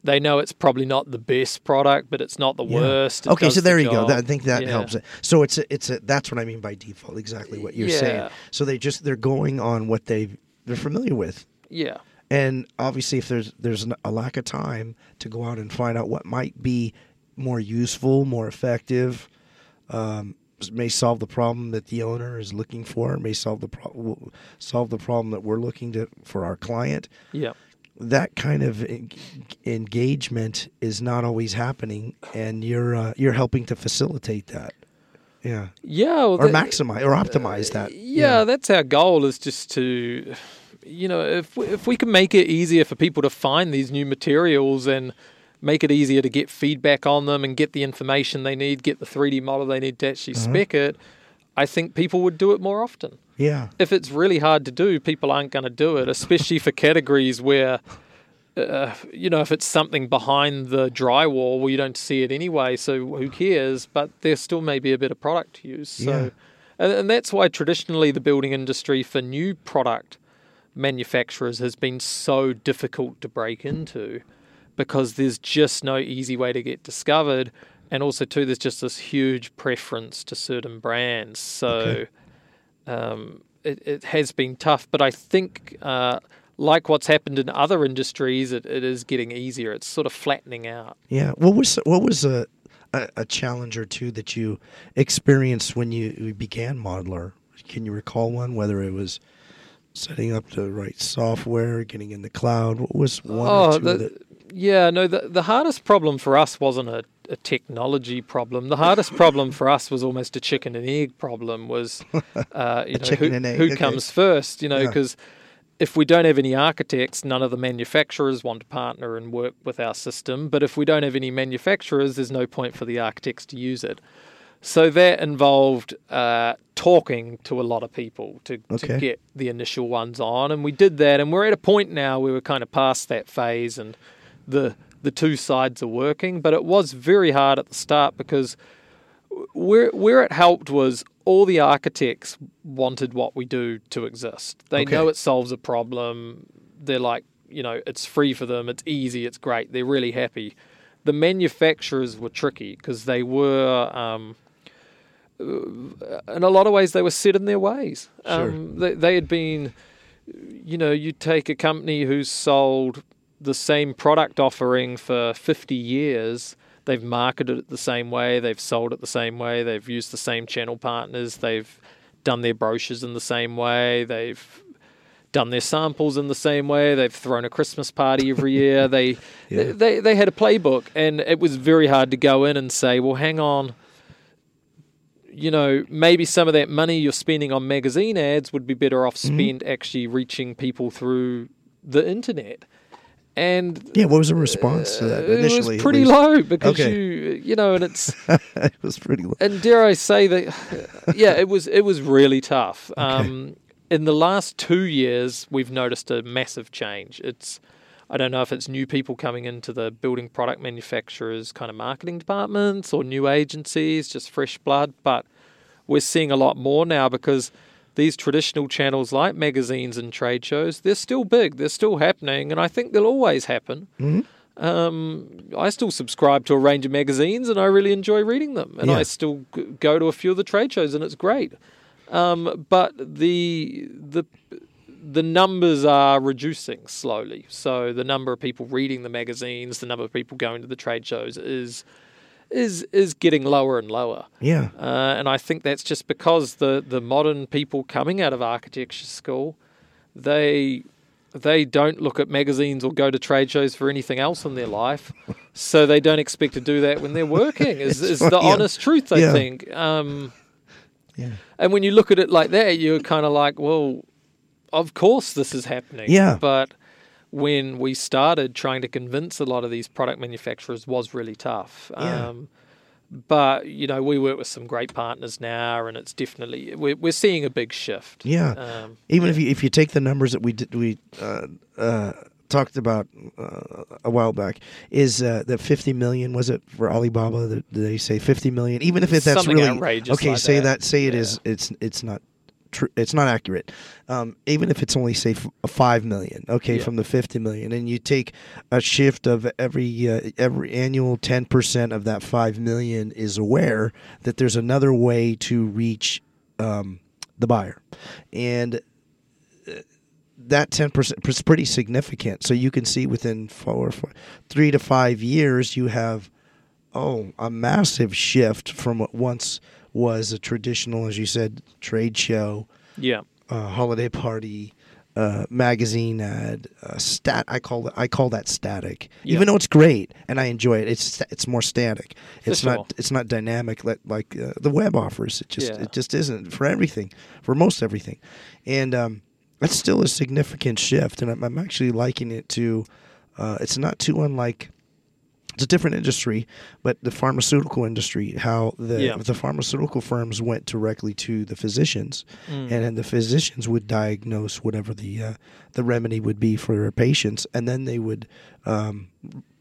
They know it's probably not the best product, but it's not the Yeah. worst. It Okay, so the there you go. job. That, I think that Yeah. helps it. So it's a, it's a, that's what I mean by default. Exactly what you're saying. So they just they're going on what they they're familiar with. Yeah. And obviously, if there's there's a lack of time to go out and find out what might be more useful, more effective, um, may solve the problem that the owner is looking for, may solve the pro- solve the problem that we're looking to for our client. Yeah. That kind of en- engagement is not always happening, and you're uh, you're helping to facilitate that. Yeah, Yeah. Well, or that- maximize or optimize that. Yeah, that's our goal is just to, you know, if we, if we can make it easier for people to find these new materials and make it easier to get feedback on them and get the information they need, get the 3D model they need to actually Uh-huh. spec it, I think people would do it more often. yeah. If it's really hard to do, people aren't going to do it, especially for categories where. Uh, you know, if it's something behind the drywall, well, you don't see it anyway, so who cares? But there still may be a bit of product to use. So, Yeah. and, and that's why traditionally the building industry for new product manufacturers has been so difficult to break into because there's just no easy way to get discovered. And also, too, there's just this huge preference to certain brands. So, Okay. um, it, it has been tough. But I think, uh, like what's happened in other industries, it, it is getting easier. It's sort of flattening out. Yeah. What was what was a, a a challenge or two that you experienced when you began Modlar? Can you recall one? Whether it was setting up the right software, getting in the cloud. What was one or Oh, two the, that? Yeah, no. The the hardest problem for us wasn't a, a technology problem. The hardest problem for us was almost a chicken and egg problem. Was uh, you know who, who okay. comes first? You know Yeah. because. If we don't have any architects, none of the manufacturers want to partner and work with our system. But if we don't have any manufacturers, there's no point for the architects to use it. So that involved uh, talking to a lot of people to, Okay. to get the initial ones on, and we did that. And we're at a point now where we're kind of past that phase, and the the two sides are working. But it was very hard at the start because where where it helped was all the architects wanted what we do to exist. They Okay. know it solves a problem. They're like, you know, it's free for them. It's easy. It's great. They're really happy. The manufacturers were tricky because they were. Um, in a lot of ways, they were set in their ways. Sure. Um, they, they had been, you know, you take a company who's sold the same product offering for 50 years, they've marketed it the same way, they've sold it the same way, they've used the same channel partners, they've done their brochures in the same way, they've done their samples in the same way, they've thrown a Christmas party every year. They, Yeah. they they had a playbook and it was very hard to go in and say, "Well, hang on, you know, maybe some of that money you're spending on magazine ads would be better off Mm-hmm. spent actually reaching people through the internet. And Yeah. What was the response to that Uh, it was pretty low because Okay. you you know, and it's it was pretty low. and dare I say that yeah, it was it was really tough. Um, in the last two years, we've noticed a massive change. It's I don't know if it's new people coming into the building product manufacturers kind of marketing departments or new agencies, just fresh blood, but we're seeing a lot more now because these traditional channels like magazines and trade shows, they're still big, they're still happening, and I think they'll always happen. Um, I still subscribe to a range of magazines and I really enjoy reading them. And Yeah. I still go to a few of the trade shows and it's great. Um, but the the the numbers are reducing slowly. So the number of people reading the magazines, the number of people going to the trade shows is is is getting lower and lower. Yeah. Uh, and I think that's just because the, the modern people coming out of architecture school, they they don't look at magazines or go to trade shows for anything else in their life, so they don't expect to do that when they're working. Is, is the yeah. honest truth? I Yeah. think. Um, Yeah. and when you look at it like that, you're kind of like, well, of course this is happening. Yeah. But when we started trying to convince a lot of these product manufacturers was really tough. Yeah. Um, but you know, we work with some great partners now, and it's definitely we're, we're seeing a big shift. Yeah. Um, Even if you if you take the numbers that we did we uh, uh, talked about uh, a while back, is uh, the fifty million was it for Alibaba? Did they say fifty million? Even if it, that's Something really okay, like say that. that. Say it Yeah. is. It's it's not. True, it's not accurate. Um, even if it's only say f- five million, okay, Yeah. from the fifty million, and you take a shift of every uh, every annual ten percent of that five million is aware that there's another way to reach um, the buyer, and that 10% is pretty significant. So you can see within four, four, three to five years, you have, oh, a massive shift from what once was a traditional, as you said, trade show, yeah, uh, holiday party, uh, magazine ad, uh, stat. I call it. I call that static. Yeah. Even though it's great and I enjoy it, it's it's more static. It's sure. not it's not dynamic like like uh, the web offers. It just Yeah. it just isn't for everything, for most everything, and um, that's still a significant shift. And I'm, I'm actually liking it to. Uh, it's not too unlike. It's a different industry, but the pharmaceutical industry, how the Yeah. the pharmaceutical firms went directly to the physicians, Mm. and then the physicians would diagnose whatever the uh, the remedy would be for their patients, and then they would um,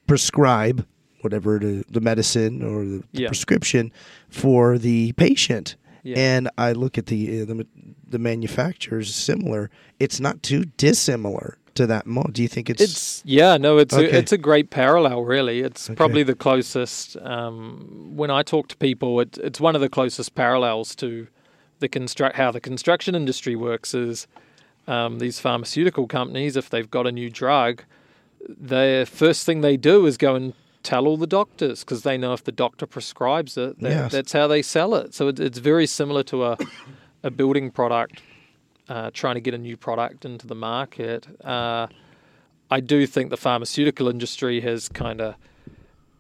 prescribe whatever the, the medicine or the, the Yeah. prescription for the patient. Yeah. And I look at the, uh, the the manufacturers similar. It's not too dissimilar to that. Mo- Do you think it's? It's yeah, no, it's Okay. a, it's a great parallel. Really, it's Okay. probably the closest. Um, when I talk to people, it, it's one of the closest parallels to the construct how the construction industry works is um, these pharmaceutical companies, if they've got a new drug, the first thing they do is go and tell all the doctors because they know if the doctor prescribes it, that, Yes. that's how they sell it. So it, it's very similar to a a building product uh, trying to get a new product into the market. Uh, I do think the pharmaceutical industry has kind of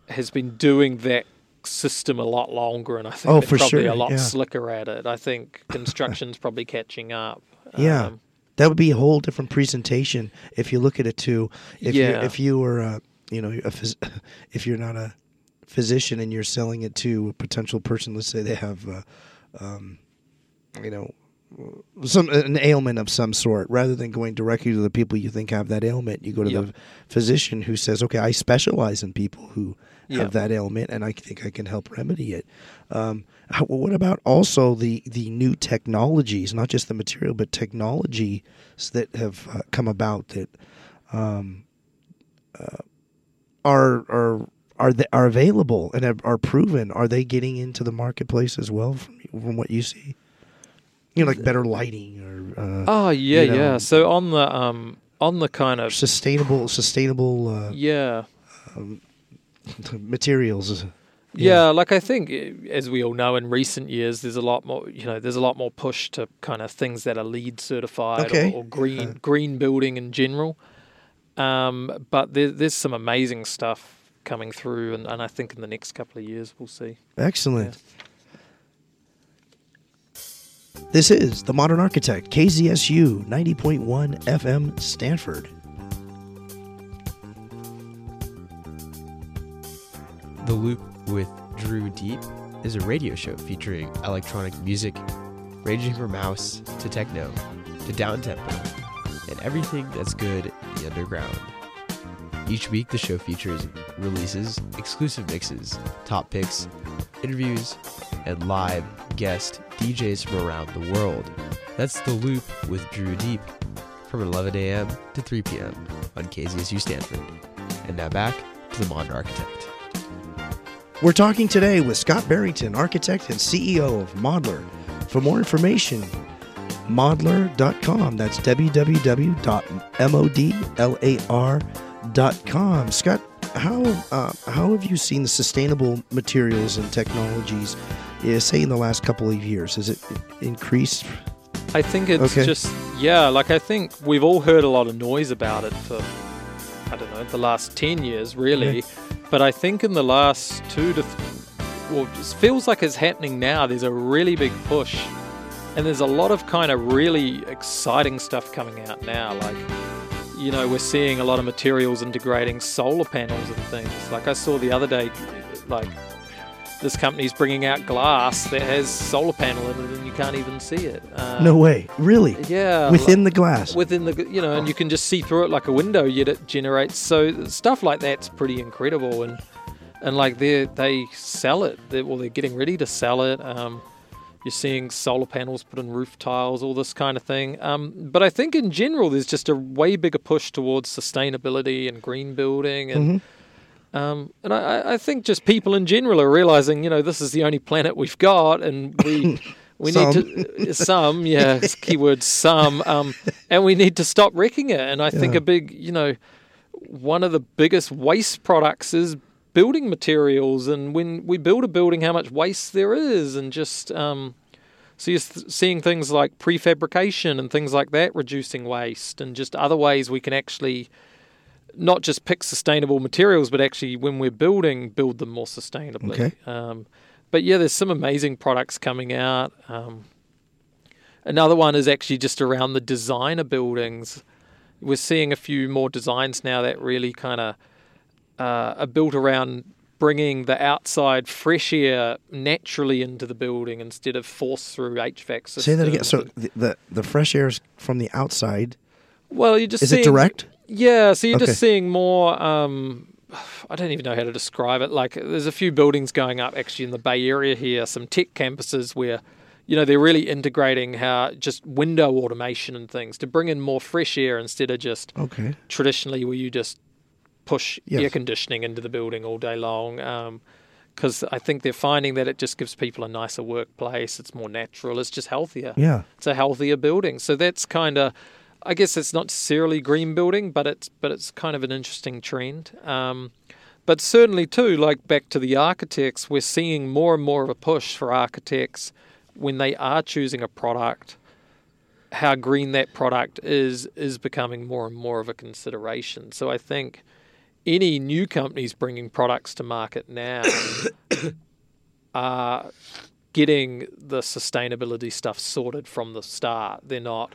has been doing that system a lot longer, and I think Oh, they're for probably sure, a lot yeah. slicker at it. I think construction's probably catching up. Yeah. Um, That would be a whole different presentation if you look at it too. If you Yeah. if you were a you know a phys- if you're not a physician and you're selling it to a potential person, let's say they have, uh, um, you know, some an ailment of some sort, rather than going directly to the people you think have that ailment, you go to Yep. the physician who says, "Okay, I specialize in people who Yep. have that ailment, and I think I can help remedy it." Um, how, what about also the the new technologies, not just the material, but technologies that have uh, come about that um, uh, are are are they, are available and are, are proven? Are they getting into the marketplace as well from, from what you see? You know, like better lighting or uh, oh yeah, you know, yeah. So on the um on the kind of sustainable sustainable uh, yeah. materials. Yeah. like I think, eh, as we all know, in recent years, there's a lot more. You know, there's a lot more push to kind of things that are LEED certified Okay. or, or green green building in general. Um, but there, there's some amazing stuff coming through, and, and I think in the next couple of years we'll see. Excellent. This is The Modern Architect, KZSU 90.1 FM, Stanford. The Loop with Drew Deep is a radio show featuring electronic music ranging from house to techno to downtempo and everything that's good in the underground. Each week, the show features releases, exclusive mixes, top picks, interviews, and live guest DJs from around the world. That's The Loop with Drew Deep from 11 a.m. to 3 p.m. on KZSU Stanford. And now back to the Modern Architect. We're talking today with Scott Barrington, architect and CEO of Modlar. For more information, modlar.com. That's www.modlar.com. Scott, how uh, how have you seen the sustainable materials and technologies, say in the last couple of years? Has it increased? I think it's Okay. just yeah, like I think we've all heard a lot of noise about it for I don't know the last ten years really, but I think in the last two to th- well, it just feels like it's happening now. There's a really big push, and there's a lot of kind of really exciting stuff coming out now. Like you know, we're seeing a lot of materials integrating solar panels and things. Like I saw the other day, like this company's bringing out glass that has solar panel in it, and you can't even see it. Uh, No way, really? yeah, Within the glass. within the you know, and you can just see through it like a window. Yet it generates so stuff like that's pretty incredible, and and like they they sell it. They're, well, they're getting ready to sell it. Um, you're seeing solar panels put in roof tiles, all this kind of thing. Um, but I think in general, there's just a way bigger push towards sustainability and green building, and um, and I, I think just people in general are realizing, you know, this is the only planet we've got, and we we need to some, yeah, it's keyword some, um, and we need to stop wrecking it. And I think a big, you know, one of the biggest waste products is building materials, and when we build a building, how much waste there is, and just um, so you're seeing things like prefabrication and things like that reducing waste, and just other ways we can actually not just pick sustainable materials, but actually when we're building, build them more sustainably. Okay. Um, but yeah, there's some amazing products coming out. Um, another one is actually just around the designer buildings. We're seeing a few more designs now that really kind of uh, are built around bringing the outside fresh air naturally into the building instead of forced through HVAC systems. Say that again. So the, the the fresh air is from the outside. well, you're just Is seeing, it direct? Yeah, so you're Okay. just seeing more. Um, I don't even know how to describe it. Like, there's a few buildings going up actually in the Bay Area here, some tech campuses where, you know, they're really integrating how just window automation and things to bring in more fresh air instead of just Okay. traditionally where you just push Yes. air conditioning into the building all day long. Um, because I think they're finding that it just gives people a nicer workplace. It's more natural. It's just healthier. Yeah. It's a healthier building. So that's kind of, I guess it's not necessarily green building, but it's but it's kind of an interesting trend. Um, but certainly too, like back to the architects, we're seeing more and more of a push for architects when they are choosing a product. How green that product is is becoming more and more of a consideration. So I think any new companies bringing products to market now are getting the sustainability stuff sorted from the start. They're not.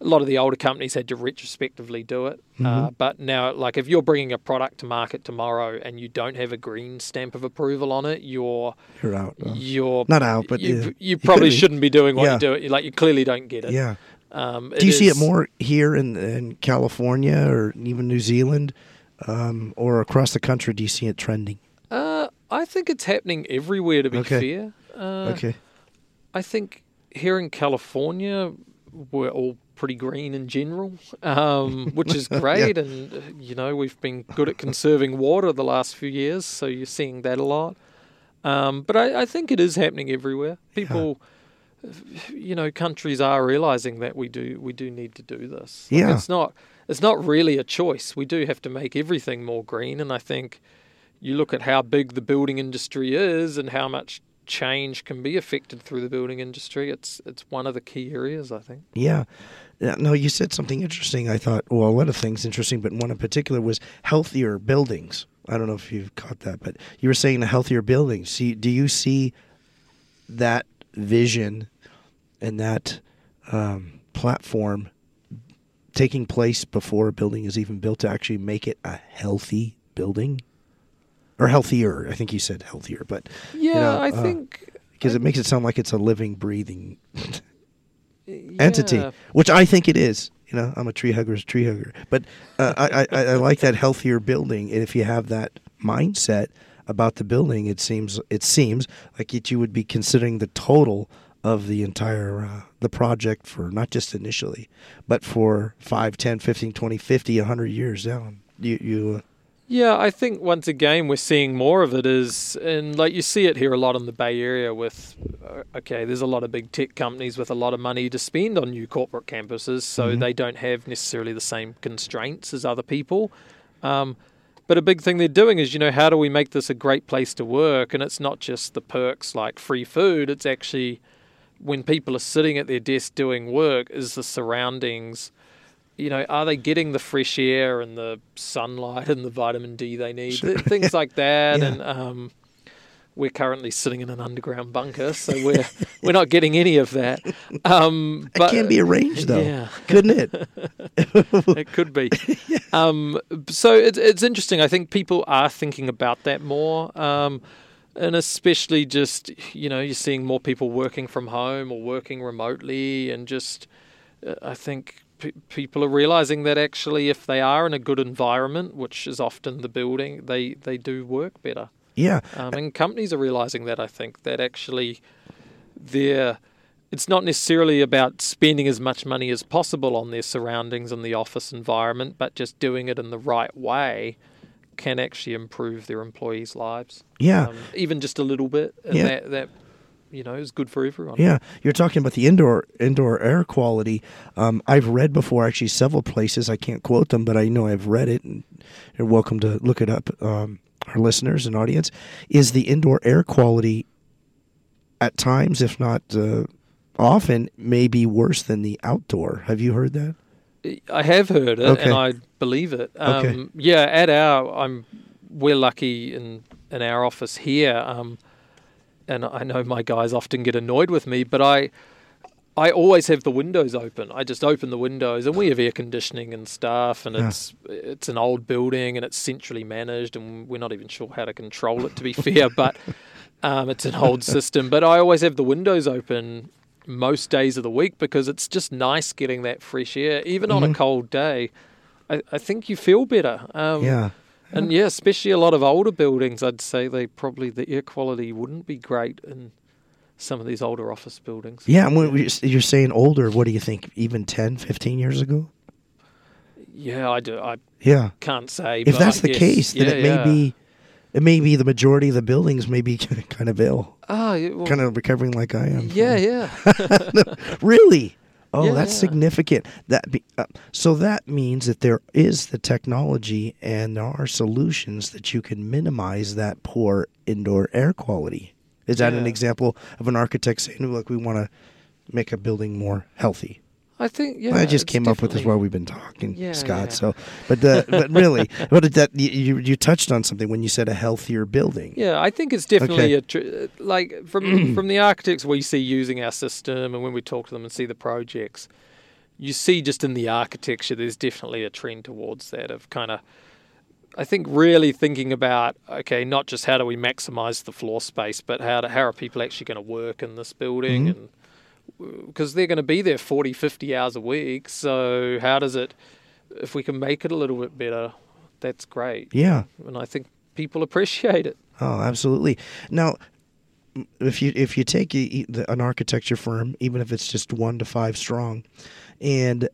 A lot of the older companies had to retrospectively do it, uh, but now, like if you're bringing a product to market tomorrow and you don't have a green stamp of approval on it, you're You're out. uh, you're Not out, but you, yeah. you You probably shouldn't be doing what Yeah. you do. Like you clearly don't get it. yeah. Um, Do you see it more here in in California or even New Zealand, um, or across the country? Do you see it trending? Uh, I think it's happening everywhere. To be Okay. fair, uh, okay. I think here in California, we're all pretty green in general, um, which is great. And, uh, you know, we've been good at conserving water the last few years, so you're seeing that a lot. Um, but I, I think it is happening everywhere. People, you know, countries are realizing that we do we do need to do this. Yeah. it's not it's not really a choice. We do have to make everything more green, and I think you look at how big the building industry is and how much change can be affected through the building industry. It's it's one of the key areas, I think. Yeah. No, you said something interesting. I thought, well, a lot of things interesting, but one in particular was healthier buildings. I don't know if you've caught that, but you were saying the healthier buildings. See, do you see that vision and that um, platform taking place before a building is even built to actually make it a healthy building? Or healthier, I think you said healthier, but Yeah, know, I uh, think because it makes it sound like it's a living, breathing entity, yeah. which I think it is. You know, I'm a tree hugger's tree hugger, but uh, I, I I like that healthier building, and if you have that mindset about the building, it seems it seems like it, you would be considering the total of the entire uh, the project for not just initially, but for 5, 10, 15, 20, 50, 100 years down. You you uh, Yeah, I think once again we're seeing more of it is, and like you see it here a lot in the Bay Area with, uh, okay, there's a lot of big tech companies with a lot of money to spend on new corporate campuses, so Mhm. they don't have necessarily the same constraints as other people. Um, but a big thing they're doing is, you know, how do we make this a great place to work? And it's not just the perks like free food, it's actually when people are sitting at their desk doing work, is the surroundings you know, are they getting the fresh air and the sunlight and the vitamin D they need? Sure. Things like that. Yeah. And um, we're currently sitting in an underground bunker, so we're we're not getting any of that. Um, it can be arranged though, yeah, couldn't it? it could be. um, so it's it's interesting. I think people are thinking about that more. Um, and especially just you know you're seeing more people working from home or working remotely and just uh, I think pe people are realizing that actually if they are in a good environment, which is often the building, they they do work better. Yeah, Um, and companies are realizing that. I think that actually they're. It's not necessarily about spending as much money as possible on their surroundings and the office environment, but just doing it in the right way can actually improve their employees' lives. yeah. Um, even just a little bit, and Yeah. that that you know is good for everyone. Yeah, you're talking about the indoor indoor air quality. Um, I've read before, actually, several places. I can't quote them, but I know I've read it, and you're welcome to look it up. Um, our listeners and audience is the indoor air quality at times, if not uh, often, may be worse than the outdoor. Have you heard that? I have heard it, Okay. and I believe it. Um, Okay. Yeah, at our, I'm we're lucky in in our office here, um, and I know my guys often get annoyed with me, but I. I always have the windows open. I just open the windows, and we have air conditioning and stuff. And Yeah. it's it's an old building, and it's centrally managed, and we're not even sure how to control it. To be fair, but um, it's an old system. But I always have the windows open most days of the week because it's just nice getting that fresh air, even on a Mhm. cold day. I, I think you feel better. Um, yeah, and yeah, especially a lot of older buildings, I'd say they probably the air quality wouldn't be great in some of these older office buildings. yeah. And when you're saying older, what do you think? Even 10, 15 years ago? Yeah, I do. I Yeah. can't say. If that's I the guess- case, then yeah, it may yeah. be It may be the majority of the buildings may be kind of ill, Oh, well, kind of recovering like I am. yeah, yeah. really? Oh, Yeah, that's yeah. significant. That be, uh, so that means that there is the technology and there are solutions that you can minimize that poor indoor air quality. Is that an example of an architect saying, "Look, we want to make a building more healthy"? I think yeah. I just came up with this while we've been talking, Yeah, Scott. yeah. So, but the, but really, but that you you touched on something when you said a healthier building. Yeah, I think it's definitely Okay. a tr- like from from the architects we see using our system, and when we talk to them and see the projects, you see just in the architecture, there's definitely a trend towards that of kind of. I think really thinking about okay, not just how do we maximize the floor space, but how do, how are people actually going to work in this building Mhm. and because they're going to be there 40, 50 hours a week. So how does it, if we can make it a little bit better, that's great. Yeah. And I think people appreciate it. Oh, absolutely. Now, if you if you take an architecture firm, even if it's just one to five strong, and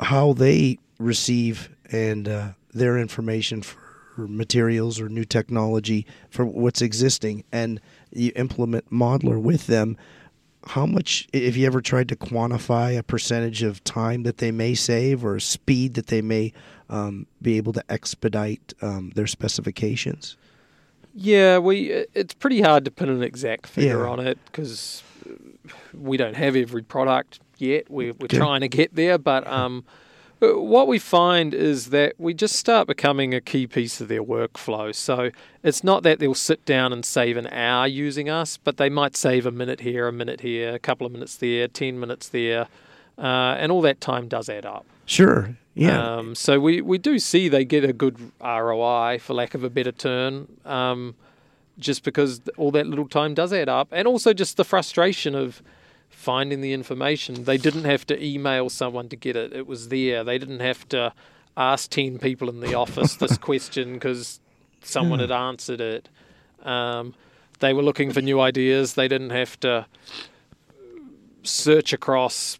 how they receive and uh, their information for materials or new technology for what's existing, and you implement Modlar with them. How much, if you ever tried to quantify a percentage of time that they may save or speed that they may um, be able to expedite um, their specifications? Yeah, we it's pretty hard to put an exact figure Yeah. on it because we don't have every product yet. We're we're Okay. trying to get there, but um, what we find is that we just start becoming a key piece of their workflow. So it's not that they'll sit down and save an hour using us, but they might save a minute here, a minute here, a couple of minutes there, ten minutes there, uh, and all that time does add up. Sure. Yeah. Um, so we, we do see they get a good ROI, for lack of a better term, um, just because all that little time does add up, and also just the frustration of finding the information. They didn't have to email someone to get it; it was there. They didn't have to ask ten people in the office this question because someone had answered it. Um, they were looking for new ideas. They didn't have to search across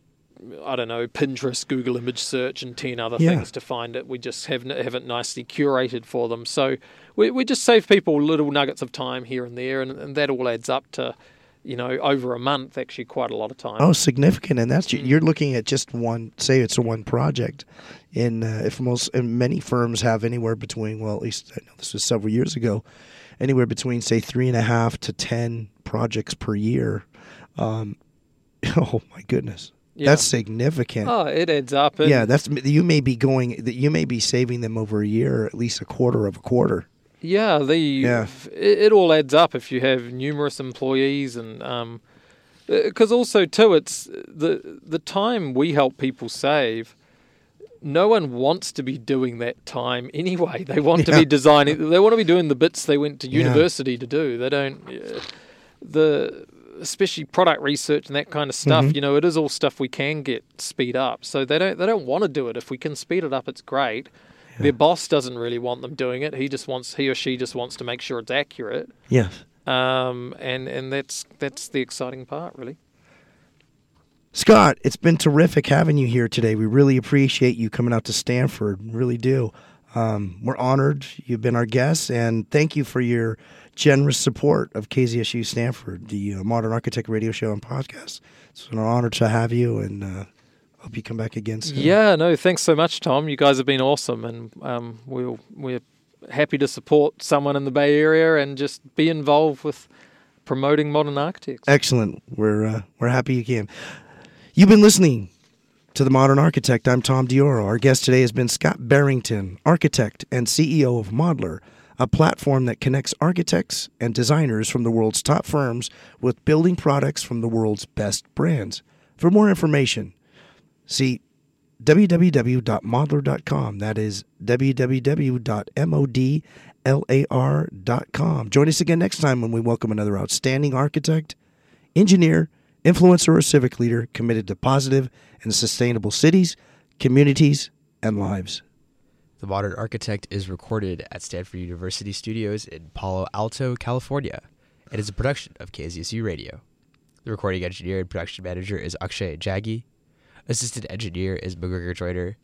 I don't know, Pinterest, Google image search, and 10 other Yeah. things to find it. We just have, have it nicely curated for them. So we, we just save people little nuggets of time here and there, and, and that all adds up to, you know, over a month, actually quite a lot of time. Oh, significant, and that's Mm. you're looking at just one. Say it's a one project, in uh, if most and many firms have anywhere between well, at least I know this was several years ago, anywhere between say three and a half to ten projects per year. Um, oh my goodness, Yeah. that's significant. Oh, it adds up. And yeah, that's you may be going that you may be saving them over a year, at least a quarter of a quarter. Yeah, the Yeah. It, it all adds up if you have numerous employees and um, because also too it's the the time we help people save. No one wants to be doing that time anyway. They want to be designing. They want to be doing the bits they went to Yeah. university to do. They don't. uh, The especially product research and that kind of stuff. Mhm. You know, it is all stuff we can get speed up. So they don't. They don't want to do it. If we can speed it up, it's great. Their boss doesn't really want them doing it. He just wants he or she just wants to make sure it's accurate. Yes. Um, and and that's that's the exciting part, really. Scott, it's been terrific having you here today. We really appreciate you coming out to Stanford. Really do. Um, we're honored you've been our guest, and thank you for your generous support of KZSU Stanford, the uh, Modern Architect Radio Show and Podcast. It's an honor to have you, and uh, hope you come back again soon. Yeah, no, thanks so much, Tom. You guys have been awesome, and um, we'll we're happy to support someone in the Bay Area and just be involved with promoting modern architects. Excellent. We're uh, we're happy you came. You've been listening to the Modern Architect. I'm Tom Dioro. Our guest today has been Scott Barrington, architect and CEO of Modlar, a platform that connects architects and designers from the world's top firms with building products from the world's best brands. For more information, see www.modlar.com. That is www.modlar.com. Join us again next time when we welcome another outstanding architect, engineer, influencer, or civic leader committed to positive and sustainable cities, communities, and lives. The Modern Architect is recorded at Stanford University Studios in Palo Alto, California. It is a production of KZSU Radio. The recording engineer and production manager is Akshay Jaggi. Assistant engineer is McGregor Joyner.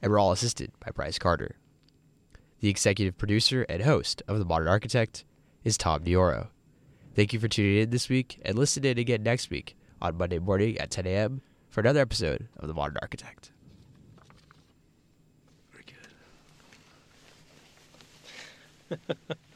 And we're all assisted by Bryce Carter. The executive producer and host of The Modern Architect is Tom Dioro. Thank you for tuning in this week and listen in again next week on Monday morning at 10 a.m. for another episode of The Modern Architect. Very good.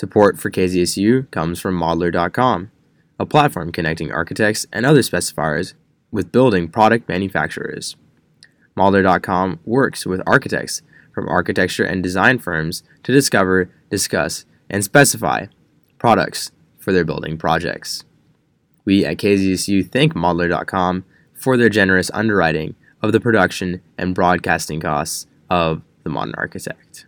Support for KZSU comes from Modlar.com, a platform connecting architects and other specifiers with building product manufacturers. Modlar.com works with architects from architecture and design firms to discover, discuss, and specify products for their building projects. We at KZSU thank Modlar.com for their generous underwriting of the production and broadcasting costs of The Modern Architect.